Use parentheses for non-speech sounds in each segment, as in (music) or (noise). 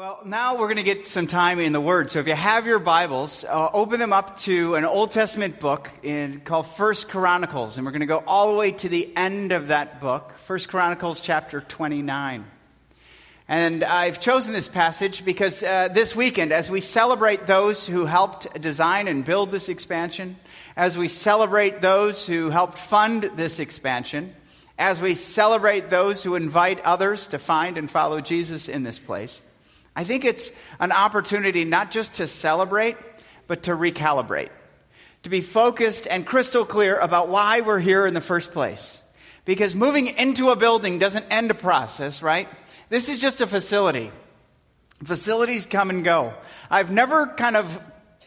Well, now we're going to get some time in the Word. So if you have your Bibles, uh, open them up to an Old Testament book in, called First Chronicles. And we're going to go all the way to the end of that book, First Chronicles chapter 29. And I've chosen this passage because uh, this weekend, as we celebrate those who helped design and build this expansion, as we celebrate those who helped fund this expansion, as we celebrate those who invite others to find and follow Jesus in this place, I think it's an opportunity not just to celebrate, but to recalibrate, to be focused and crystal clear about why we're here in the first place. Because moving into a building doesn't end a process, right? This is just a facility. Facilities come and go. I've never kind of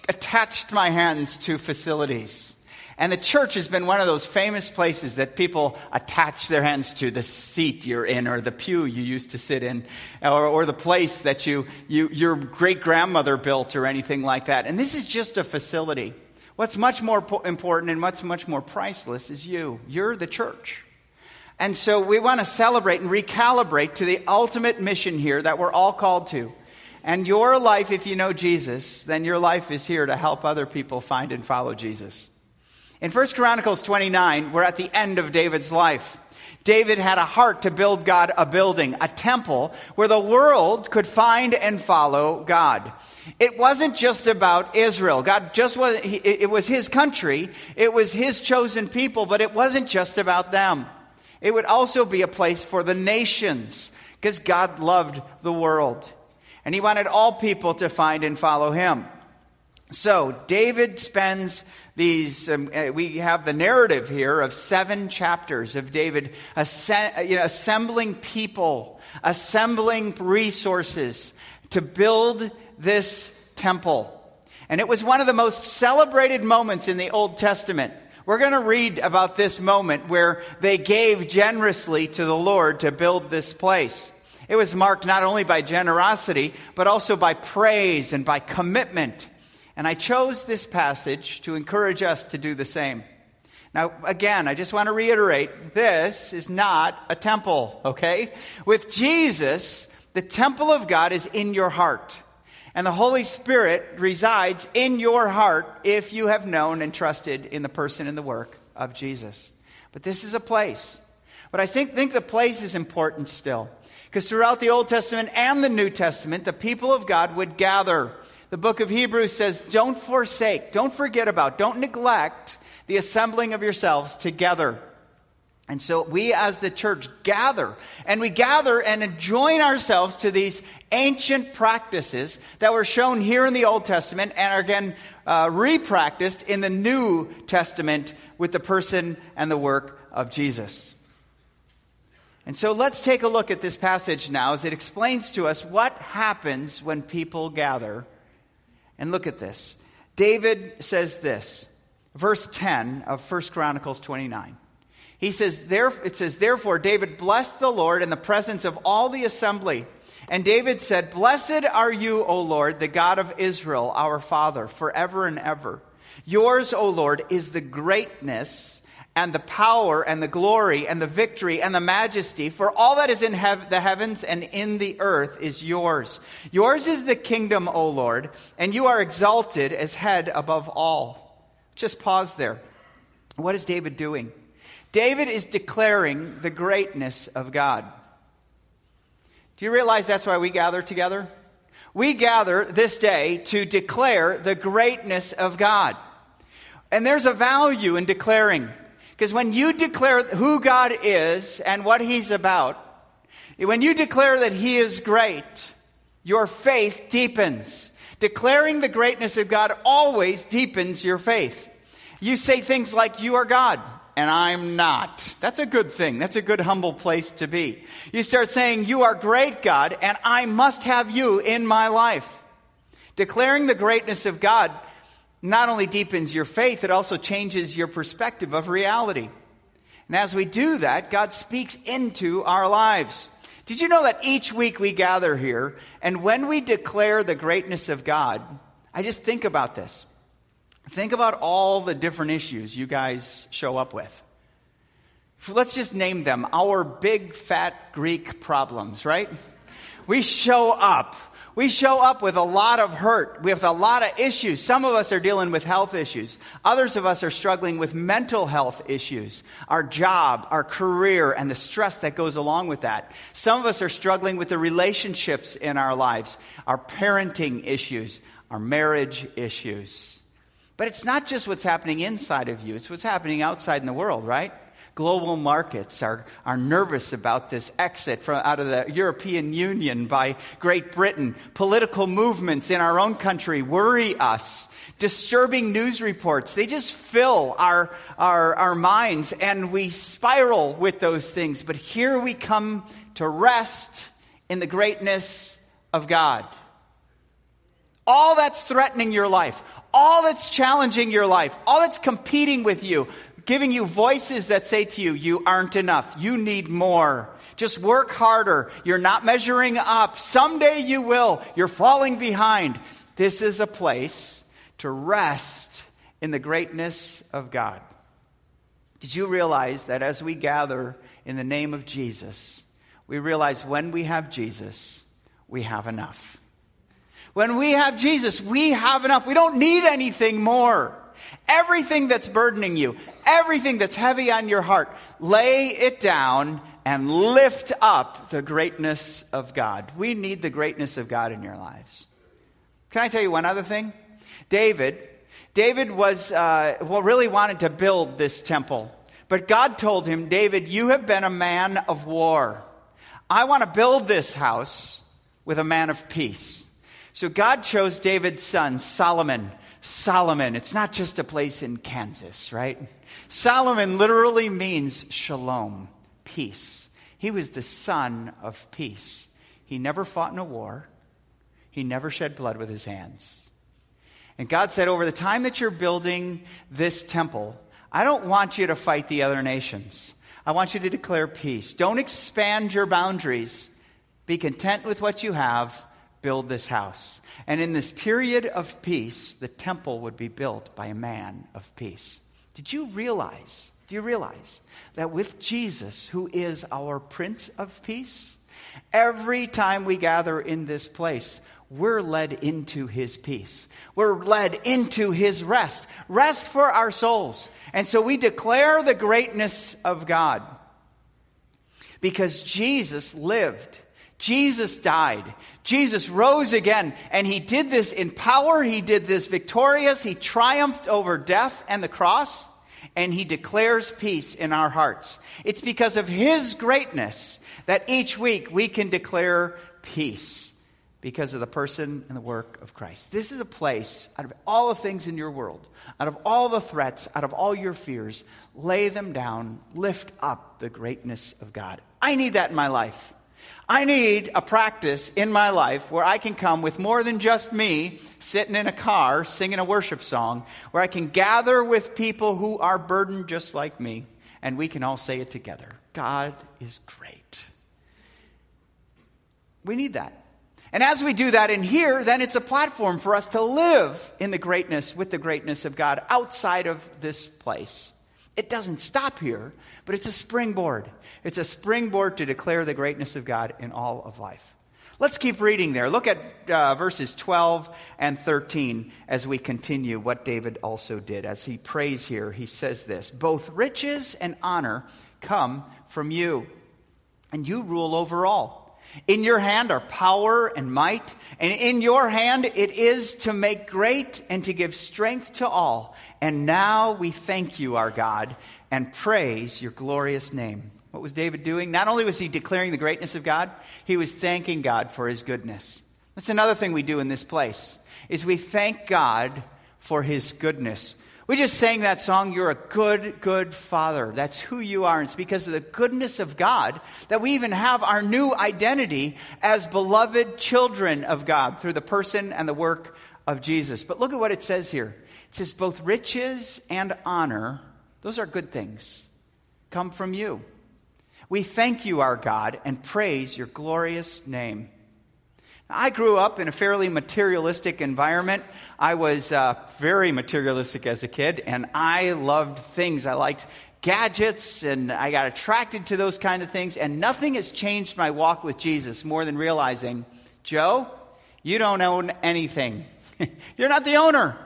attached my hands to facilities. And the church has been one of those famous places that people attach their hands to the seat you're in, or the pew you used to sit in, or, or the place that you, you, your great grandmother built, or anything like that. And this is just a facility. What's much more important and what's much more priceless is you. You're the church. And so we want to celebrate and recalibrate to the ultimate mission here that we're all called to. And your life, if you know Jesus, then your life is here to help other people find and follow Jesus. In 1 Chronicles 29, we're at the end of David's life. David had a heart to build God a building, a temple where the world could find and follow God. It wasn't just about Israel. God just was, it was his country. It was his chosen people, but it wasn't just about them. It would also be a place for the nations because God loved the world and he wanted all people to find and follow him. So David spends these, um, uh, we have the narrative here of seven chapters of David you know, assembling people, assembling resources to build this temple. And it was one of the most celebrated moments in the Old Testament. We're going to read about this moment where they gave generously to the Lord to build this place. It was marked not only by generosity, but also by praise and by commitment and I chose this passage to encourage us to do the same. Now, again, I just want to reiterate this is not a temple, okay? With Jesus, the temple of God is in your heart. And the Holy Spirit resides in your heart if you have known and trusted in the person and the work of Jesus. But this is a place. But I think, think the place is important still. Because throughout the Old Testament and the New Testament, the people of God would gather the book of Hebrews says, don't forsake, don't forget about, don't neglect the assembling of yourselves together. And so we as the church gather, and we gather and join ourselves to these ancient practices that were shown here in the Old Testament and are again uh, repracticed in the New Testament with the person and the work of Jesus. And so let's take a look at this passage now as it explains to us what happens when people gather and look at this. David says this, verse 10 of 1 Chronicles 29. He says, there, it says, Therefore, David blessed the Lord in the presence of all the assembly. And David said, Blessed are you, O Lord, the God of Israel, our Father, forever and ever. Yours, O Lord, is the greatness and the power and the glory and the victory and the majesty, for all that is in hev- the heavens and in the earth is yours. Yours is the kingdom, O Lord, and you are exalted as head above all. Just pause there. What is David doing? David is declaring the greatness of God. Do you realize that's why we gather together? We gather this day to declare the greatness of God. And there's a value in declaring because when you declare who God is and what He's about, when you declare that He is great, your faith deepens. Declaring the greatness of God always deepens your faith. You say things like, You are God, and I'm not. That's a good thing. That's a good, humble place to be. You start saying, You are great, God, and I must have you in my life. Declaring the greatness of God not only deepens your faith, it also changes your perspective of reality. And as we do that, God speaks into our lives. Did you know that each week we gather here, and when we declare the greatness of God, I just think about this. Think about all the different issues you guys show up with. Let's just name them our big fat Greek problems, right? We show up We show up with a lot of hurt. We have a lot of issues. Some of us are dealing with health issues. Others of us are struggling with mental health issues, our job, our career, and the stress that goes along with that. Some of us are struggling with the relationships in our lives, our parenting issues, our marriage issues. But it's not just what's happening inside of you, it's what's happening outside in the world, right? Global markets are, are nervous about this exit from, out of the European Union by Great Britain. Political movements in our own country worry us. Disturbing news reports, they just fill our, our, our minds and we spiral with those things. But here we come to rest in the greatness of God. All that's threatening your life, all that's challenging your life, all that's competing with you, giving you voices that say to you, you aren't enough. You need more. Just work harder. You're not measuring up. Someday you will. You're falling behind. This is a place to rest in the greatness of God. Did you realize that as we gather in the name of Jesus, we realize when we have Jesus, we have enough. When we have Jesus, we have enough. We don't need anything more. Everything that's burdening you, everything that's heavy on your heart, lay it down and lift up the greatness of God. We need the greatness of God in your lives. Can I tell you one other thing? David, David was, uh, well, really wanted to build this temple. But God told him, David, you have been a man of war. I want to build this house with a man of peace. So God chose David's son, Solomon, Solomon. It's not just a place in Kansas, right? Solomon literally means shalom, peace. He was the son of peace. He never fought in a war, he never shed blood with his hands. And God said, Over the time that you're building this temple, I don't want you to fight the other nations. I want you to declare peace. Don't expand your boundaries. Be content with what you have build this house. And in this period of peace, the temple would be built by a man of peace. Did you realize? Do you realize that with Jesus, who is our Prince of Peace, every time we gather in this place, we're led into his peace. We're led into his rest, rest for our souls. And so we declare the greatness of God because Jesus lived Jesus died. Jesus rose again, and he did this in power. He did this victorious. He triumphed over death and the cross, and he declares peace in our hearts. It's because of his greatness that each week we can declare peace because of the person and the work of Christ. This is a place, out of all the things in your world, out of all the threats, out of all your fears, lay them down, lift up the greatness of God. I need that in my life. I need a practice in my life where I can come with more than just me sitting in a car singing a worship song, where I can gather with people who are burdened just like me, and we can all say it together God is great. We need that. And as we do that in here, then it's a platform for us to live in the greatness, with the greatness of God outside of this place. It doesn't stop here, but it's a springboard. It's a springboard to declare the greatness of God in all of life. Let's keep reading there. Look at uh, verses 12 and 13 as we continue what David also did. As he prays here, he says this Both riches and honor come from you, and you rule over all. In your hand are power and might, and in your hand it is to make great and to give strength to all. And now we thank you, our God, and praise your glorious name. What was David doing? Not only was he declaring the greatness of God, he was thanking God for his goodness. That's another thing we do in this place is we thank God for his goodness. We just sang that song, You're a Good, Good Father. That's who you are. And it's because of the goodness of God that we even have our new identity as beloved children of God through the person and the work of Jesus. But look at what it says here it says, Both riches and honor, those are good things, come from you. We thank you, our God, and praise your glorious name. I grew up in a fairly materialistic environment. I was uh, very materialistic as a kid, and I loved things. I liked gadgets, and I got attracted to those kind of things. And nothing has changed my walk with Jesus more than realizing, Joe, You don't own anything. (laughs) You're not the owner.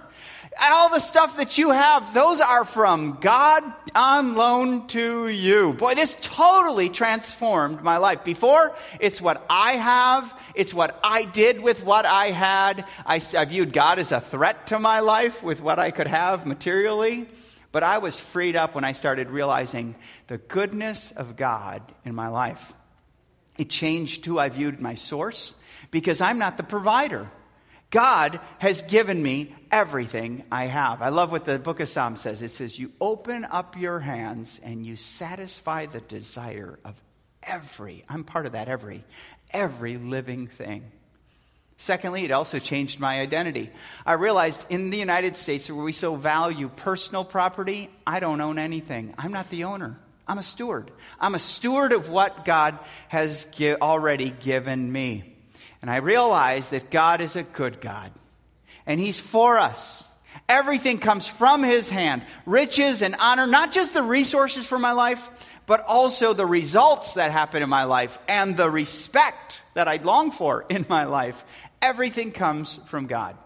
All the stuff that you have, those are from God on loan to you. Boy, this totally transformed my life. Before, it's what I have. It's what I did with what I had. I, I viewed God as a threat to my life with what I could have materially. But I was freed up when I started realizing the goodness of God in my life. It changed who I viewed my source because I'm not the provider. God has given me everything I have. I love what the book of Psalms says. It says, You open up your hands and you satisfy the desire of every, I'm part of that, every, every living thing. Secondly, it also changed my identity. I realized in the United States where we so value personal property, I don't own anything. I'm not the owner. I'm a steward. I'm a steward of what God has already given me. And I realize that God is a good God, and He's for us. Everything comes from His hand riches and honor, not just the resources for my life, but also the results that happen in my life and the respect that I long for (laughs) in my life. Everything comes from God.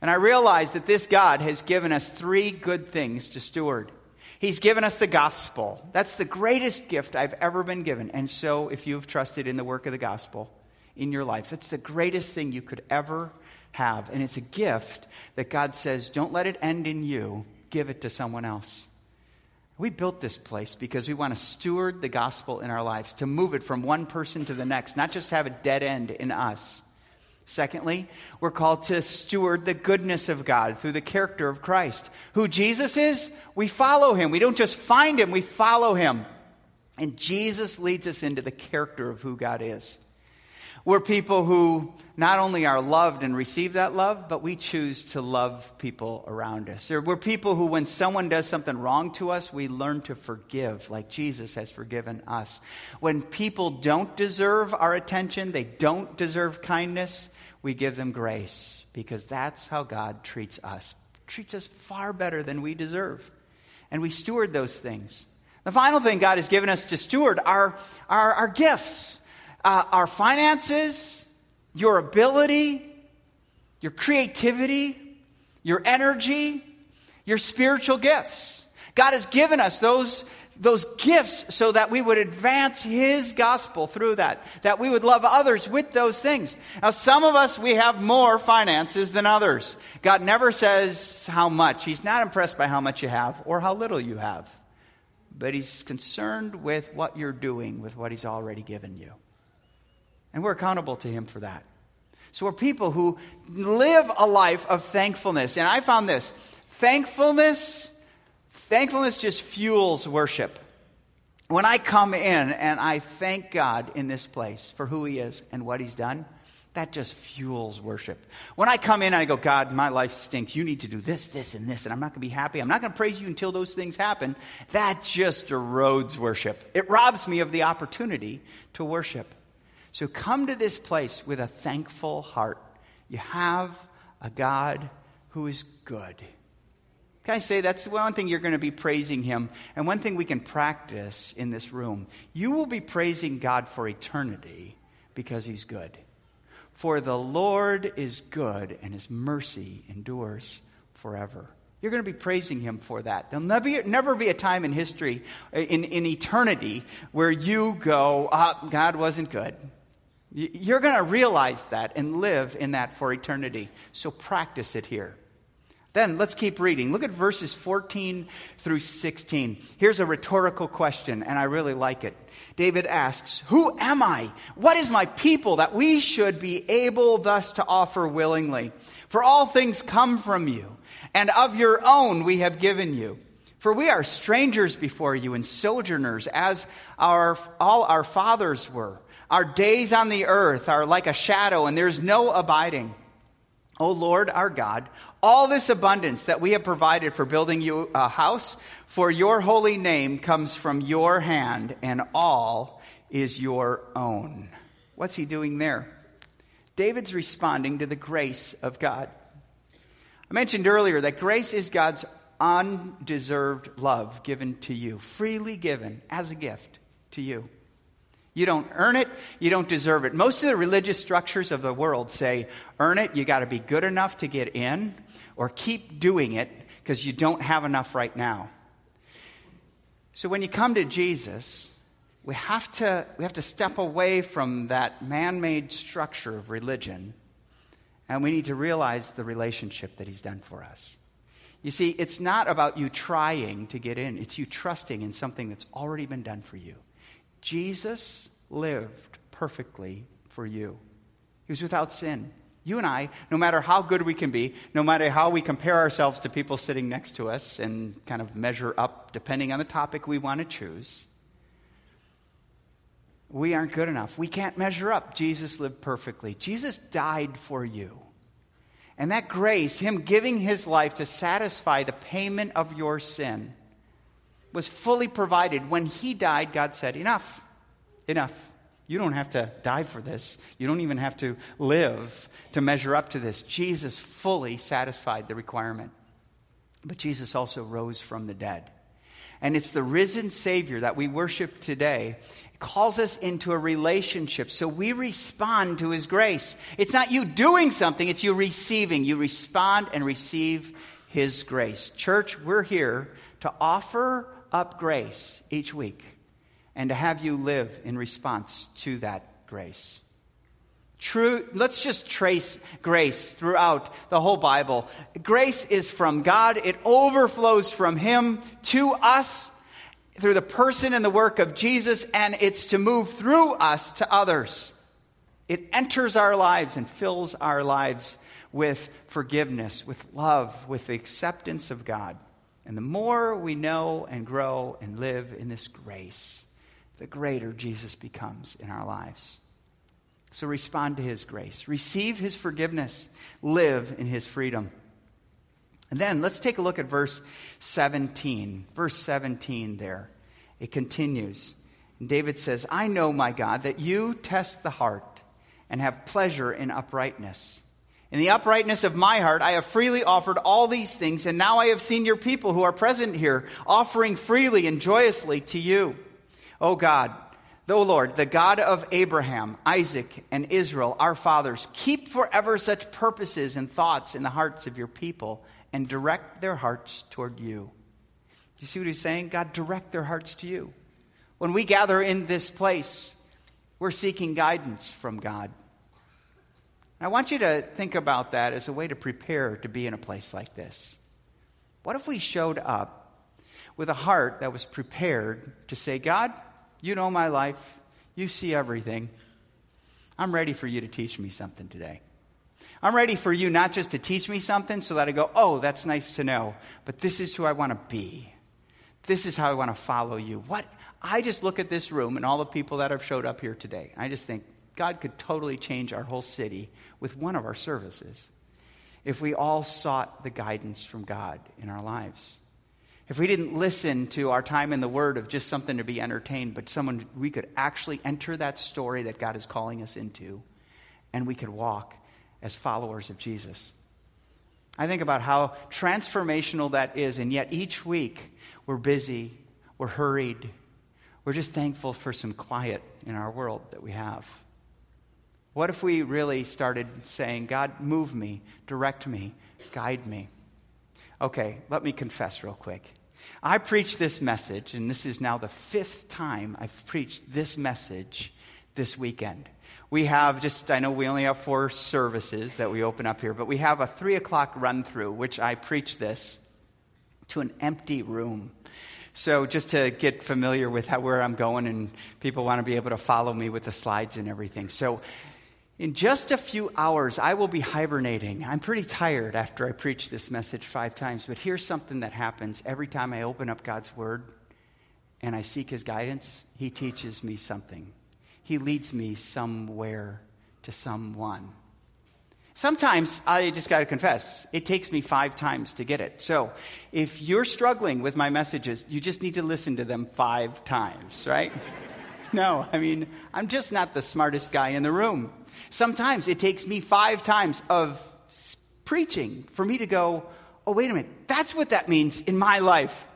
And I realize that this God has given us three good things to steward. He's given us the gospel. That's the greatest gift I've ever been given. And so, if you've trusted in the work of the gospel, in your life. It's the greatest thing you could ever have. And it's a gift that God says, don't let it end in you, give it to someone else. We built this place because we want to steward the gospel in our lives, to move it from one person to the next, not just have a dead end in us. Secondly, we're called to steward the goodness of God through the character of Christ. Who Jesus is, we follow him. We don't just find him, we follow him. And Jesus leads us into the character of who God is. We're people who not only are loved and receive that love, but we choose to love people around us. We're people who, when someone does something wrong to us, we learn to forgive, like Jesus has forgiven us. When people don't deserve our attention, they don't deserve kindness, we give them grace because that's how God treats us. Treats us far better than we deserve. And we steward those things. The final thing God has given us to steward are our, our gifts uh, our finances, your ability, your creativity, your energy, your spiritual gifts. God has given us those, those gifts so that we would advance His gospel through that, that we would love others with those things. Now, some of us, we have more finances than others. God never says how much. He's not impressed by how much you have or how little you have. But He's concerned with what you're doing with what He's already given you. And we're accountable to Him for that. So we're people who live a life of thankfulness. And I found this thankfulness, thankfulness just fuels worship. When I come in and I thank God in this place for who He is and what He's done, that just fuels worship. When I come in and I go, God, my life stinks. You need to do this, this, and this, and I'm not going to be happy. I'm not going to praise you until those things happen. That just erodes worship. It robs me of the opportunity to worship. So come to this place with a thankful heart. You have a God who is good. Can I say that's one thing you're going to be praising Him, and one thing we can practice in this room? You will be praising God for eternity because He's good. For the Lord is good, and His mercy endures forever. You're going to be praising him for that. There'll never, never be a time in history, in, in eternity, where you go, oh, God wasn't good. You're going to realize that and live in that for eternity. So practice it here. Then let's keep reading. Look at verses 14 through 16. Here's a rhetorical question, and I really like it. David asks, Who am I? What is my people that we should be able thus to offer willingly? For all things come from you, and of your own we have given you. For we are strangers before you and sojourners, as our, all our fathers were. Our days on the earth are like a shadow, and there's no abiding. O Lord our God, all this abundance that we have provided for building you a house for your holy name comes from your hand, and all is your own. What's he doing there? David's responding to the grace of God. I mentioned earlier that grace is God's undeserved love given to you, freely given as a gift to you. You don't earn it, you don't deserve it. Most of the religious structures of the world say earn it, you got to be good enough to get in, or keep doing it because you don't have enough right now. So when you come to Jesus, we have to, we have to step away from that man made structure of religion, and we need to realize the relationship that He's done for us. You see, it's not about you trying to get in, it's you trusting in something that's already been done for you. Jesus lived perfectly for you, He was without sin. You and I, no matter how good we can be, no matter how we compare ourselves to people sitting next to us and kind of measure up depending on the topic we want to choose, we aren't good enough. We can't measure up. Jesus lived perfectly. Jesus died for you. And that grace, Him giving His life to satisfy the payment of your sin, was fully provided. When He died, God said, Enough, enough. You don't have to die for this. You don't even have to live to measure up to this. Jesus fully satisfied the requirement. But Jesus also rose from the dead. And it's the risen Savior that we worship today calls us into a relationship. So we respond to his grace. It's not you doing something, it's you receiving. You respond and receive his grace. Church, we're here to offer up grace each week and to have you live in response to that grace. True, let's just trace grace throughout the whole Bible. Grace is from God. It overflows from Him to us through the person and the work of Jesus, and it's to move through us to others. It enters our lives and fills our lives with forgiveness, with love, with the acceptance of God. And the more we know and grow and live in this grace, the greater Jesus becomes in our lives. So respond to his grace, receive his forgiveness, live in his freedom. And then let's take a look at verse 17. Verse 17 there. It continues. David says, I know, my God, that you test the heart and have pleasure in uprightness. In the uprightness of my heart, I have freely offered all these things, and now I have seen your people who are present here offering freely and joyously to you. O God, O Lord, the God of Abraham, Isaac, and Israel, our fathers, keep forever such purposes and thoughts in the hearts of your people and direct their hearts toward you. Do you see what he's saying? God, direct their hearts to you. When we gather in this place, we're seeking guidance from God. I want you to think about that as a way to prepare to be in a place like this. What if we showed up with a heart that was prepared to say, God, you know my life, you see everything. I'm ready for you to teach me something today. I'm ready for you not just to teach me something so that I go, oh, that's nice to know, but this is who I want to be. This is how I want to follow you. What? I just look at this room and all the people that have showed up here today. I just think God could totally change our whole city with one of our services if we all sought the guidance from God in our lives. If we didn't listen to our time in the Word of just something to be entertained, but someone we could actually enter that story that God is calling us into, and we could walk as followers of Jesus. I think about how transformational that is, and yet each week we're busy, we're hurried, we're just thankful for some quiet in our world that we have. What if we really started saying, God, move me, direct me, guide me? Okay, let me confess real quick. I preached this message, and this is now the fifth time I've preached this message this weekend. We have just, I know we only have four services that we open up here, but we have a three o'clock run through, which I preach this to an empty room. So, just to get familiar with how, where I'm going, and people want to be able to follow me with the slides and everything. So, in just a few hours, I will be hibernating. I'm pretty tired after I preach this message five times, but here's something that happens every time I open up God's Word and I seek His guidance. He teaches me something. He leads me somewhere to someone. Sometimes I just got to confess, it takes me five times to get it. So if you're struggling with my messages, you just need to listen to them five times, right? (laughs) no, I mean, I'm just not the smartest guy in the room. Sometimes it takes me five times of preaching for me to go, oh, wait a minute, that's what that means in my life.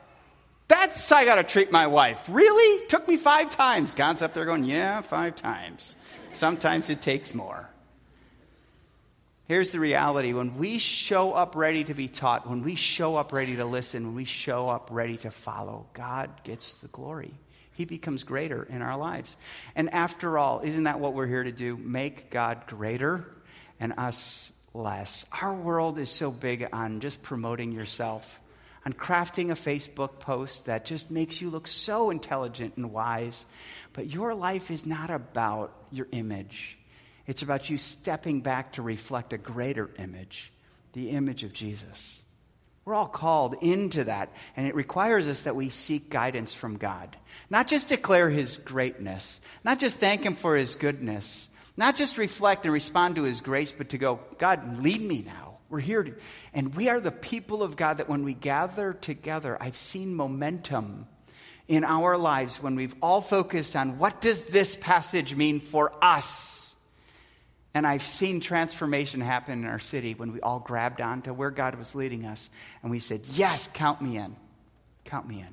That's how I got to treat my wife. Really? Took me five times. God's up there going, Yeah, five times. Sometimes it takes more. Here's the reality when we show up ready to be taught, when we show up ready to listen, when we show up ready to follow, God gets the glory. He becomes greater in our lives. And after all, isn't that what we're here to do? Make God greater and us less. Our world is so big on just promoting yourself, on crafting a Facebook post that just makes you look so intelligent and wise. But your life is not about your image. It's about you stepping back to reflect a greater image, the image of Jesus. We're all called into that, and it requires us that we seek guidance from God. Not just declare His greatness, not just thank Him for His goodness, not just reflect and respond to His grace, but to go, God, lead me now. We're here. To, and we are the people of God that when we gather together, I've seen momentum in our lives when we've all focused on what does this passage mean for us? And I've seen transformation happen in our city when we all grabbed on to where God was leading us and we said, Yes, count me in. Count me in.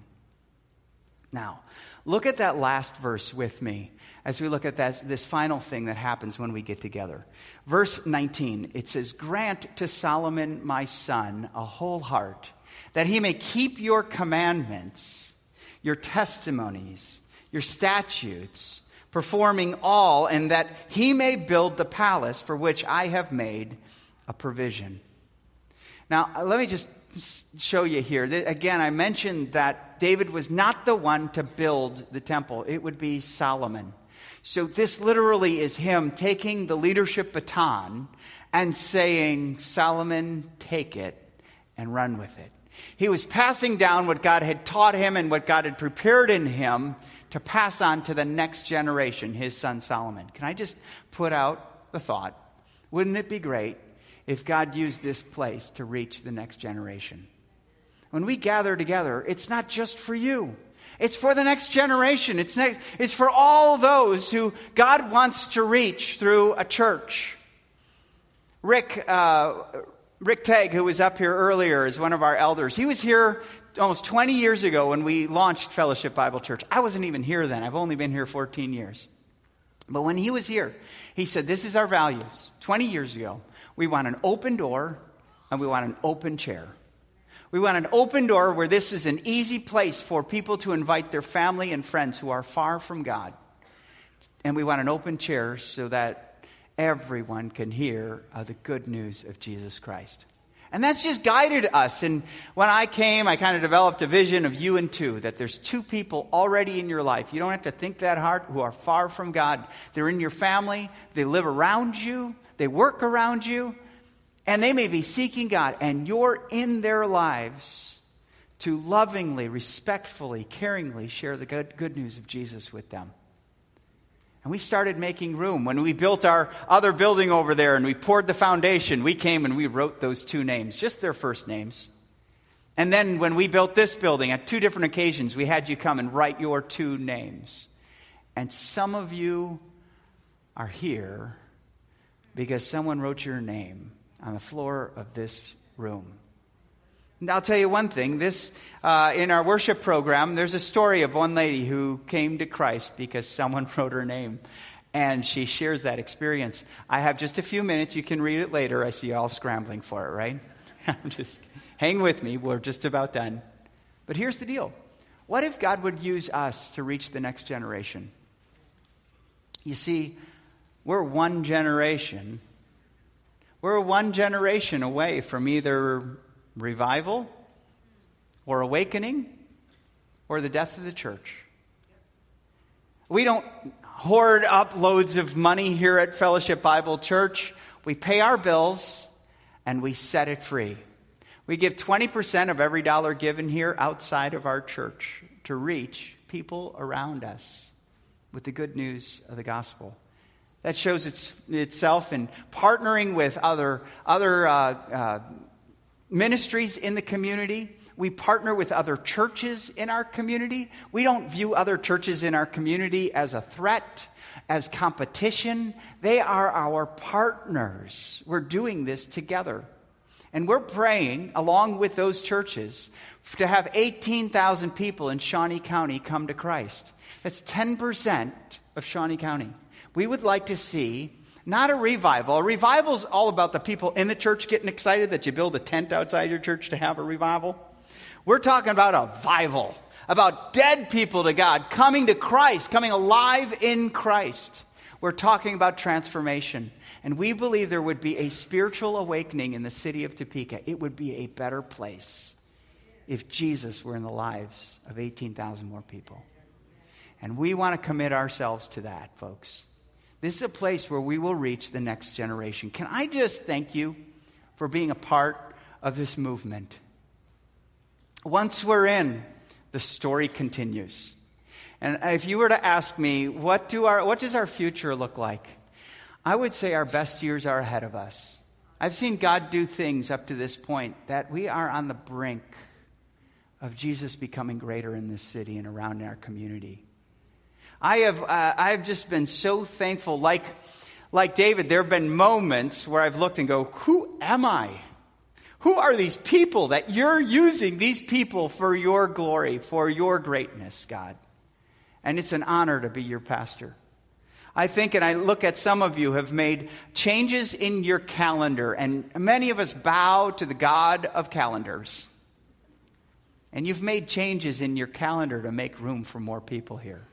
Now, look at that last verse with me as we look at this final thing that happens when we get together. Verse 19, it says, Grant to Solomon, my son, a whole heart, that he may keep your commandments, your testimonies, your statutes performing all, and that he may build the palace for which I have made a provision. Now, uh, let me just show you here. Again, I mentioned that David was not the one to build the temple, it would be Solomon. So, this literally is him taking the leadership baton and saying, Solomon, take it and run with it. He was passing down what God had taught him and what God had prepared in him to pass on to the next generation, his son Solomon. Can I just put out the thought? Wouldn't it be great if God used this place to reach the next generation? When we gather together, it's not just for you. It's for the next generation. It's, next, it's for all those who God wants to reach through a church. Rick, uh, Rick Tagg, who was up here earlier, is one of our elders. He was here almost 20 years ago when we launched Fellowship Bible Church. I wasn't even here then. I've only been here 14 years. But when he was here, he said, This is our values. 20 years ago, we want an open door and we want an open chair. We want an open door where this is an easy place for people to invite their family and friends who are far from God. And we want an open chair so that everyone can hear the good news of Jesus Christ. And that's just guided us. And when I came, I kind of developed a vision of you and two, that there's two people already in your life. You don't have to think that hard, who are far from God. They're in your family, they live around you, they work around you, and they may be seeking God, and you're in their lives to lovingly, respectfully, caringly share the good, good news of Jesus with them. And we started making room. When we built our other building over there and we poured the foundation, we came and we wrote those two names, just their first names. And then when we built this building, at two different occasions, we had you come and write your two names. And some of you are here because someone wrote your name on the floor of this room. I'll tell you one thing. This, uh, in our worship program, there's a story of one lady who came to Christ because someone (laughs) wrote her name. And she shares that experience. I have just a few minutes. You can read it later. I see you all scrambling for it, right? (laughs) Just, hang with me. We're just about done. But here's the deal what if God would use us to reach the next generation? You see, we're one generation. We're one generation away from either revival or awakening or the death of the church. We don't hoard up loads of money here at Fellowship Bible Church. We pay our bills and we set it free. We give 20% of every dollar given here outside of our church to reach people around us with the good news of the gospel. That shows its, itself in partnering with other, other uh, uh, ministries in the community. We partner with other churches in our community. We don't view other churches in our community as a threat, as competition. They are our partners. We're doing this together. And we're praying, along with those churches, to have 18,000 people in Shawnee County come to Christ. That's 10% of Shawnee County. We would like to see not a revival. A revival is all about the people in the church getting excited that you build a tent outside your church to have a revival. We're talking about a vival, about dead people to God coming to Christ, coming alive in Christ. We're talking about transformation. And we believe there would be a spiritual awakening in the city of Topeka. It would be a better place if Jesus were in the lives of 18,000 more people. And we want to commit ourselves to that, folks. This is a place where we will reach the next generation. Can I just thank you for being a part of this movement? Once we're in, the story continues. And if you were to ask me, what, do our, what does our future look like? I would say our best years are ahead of us. I've seen God do things up to this point that we are on the brink of Jesus becoming greater in this city and around our community. I have, uh, I have just been so thankful. Like, like David, there have been moments where I've looked and go, Who am I? Who are these people that you're using these people for your glory, for your greatness, God? And it's an honor to be your pastor. I think, and I look at some of you have made changes in your calendar, and many of us bow to the God of calendars. And you've made changes in your calendar to make room for more people here.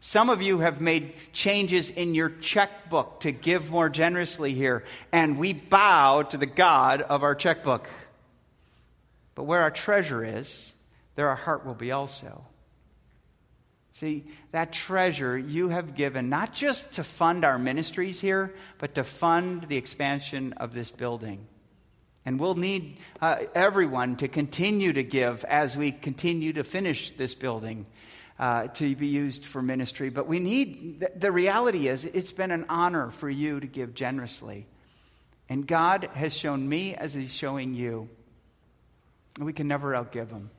Some of you have made changes in your checkbook to give more generously here, and we bow to the God of our checkbook. But where our treasure is, there our heart will be also. See, that treasure you have given not just to fund our ministries here, but to fund the expansion of this building. And we'll need uh, everyone to continue to give as we continue to finish this building uh, to be used for ministry. But we need, the, the reality is, it's been an honor for you to give generously. And God has shown me as He's showing you. We can never outgive Him.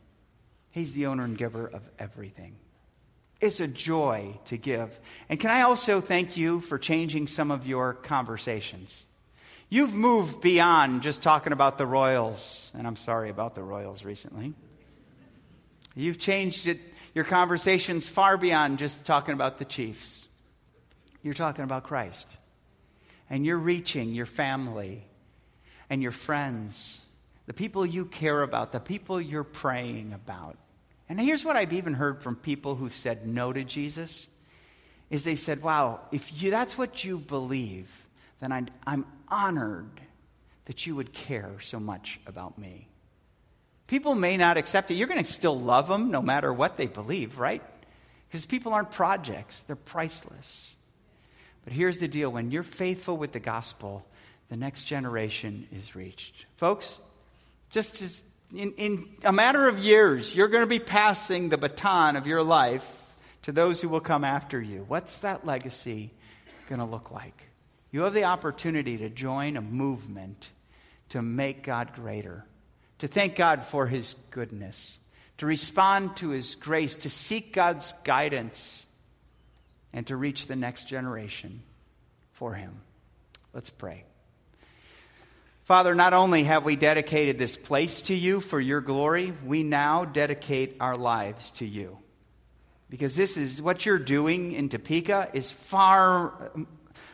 He's the owner and giver of everything. It's a joy to give. And can I also thank you for changing some of your conversations? You've moved beyond just talking about the Royals, and I'm sorry about the Royals recently. You've changed it, your conversations far beyond just talking about the Chiefs. You're talking about Christ. And you're reaching your family and your friends, the people you care about, the people you're praying about. And here's what I've even heard from people who said no to Jesus is they said, "Wow, if you, that's what you believe, then I'm, I'm honored that you would care so much about me." People may not accept it. You're going to still love them no matter what they believe, right? Because people aren't projects, they're priceless. But here's the deal when you're faithful with the gospel, the next generation is reached. Folks, just to in, in a matter of years, you're going to be passing the baton of your life to those who will come after you. What's that legacy going to look like? You have the opportunity to join a movement to make God greater, to thank God for his goodness, to respond to his grace, to seek God's guidance, and to reach the next generation for him. Let's pray. Father, not only have we dedicated this place to you for your glory, we now dedicate our lives to you. Because this is what you're doing in Topeka is far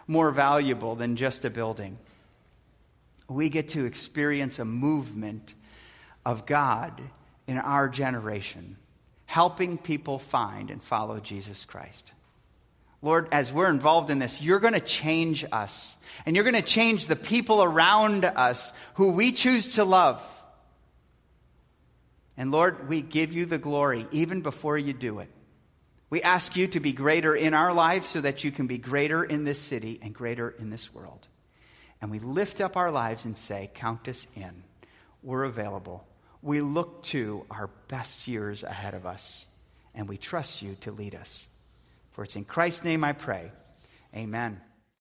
more valuable than just a building. We get to experience a movement of God in our generation, helping people find and follow Jesus Christ. Lord, as we're involved in this, you're going to change us. And you're going to change the people around us who we choose to love. And Lord, we give you the glory even before you do it. We ask you to be greater in our lives so that you can be greater in this city and greater in this world. And we lift up our lives and say, Count us in. We're available. We look to our best years ahead of us, and we trust you to lead us. For it's in Christ's name I pray. Amen.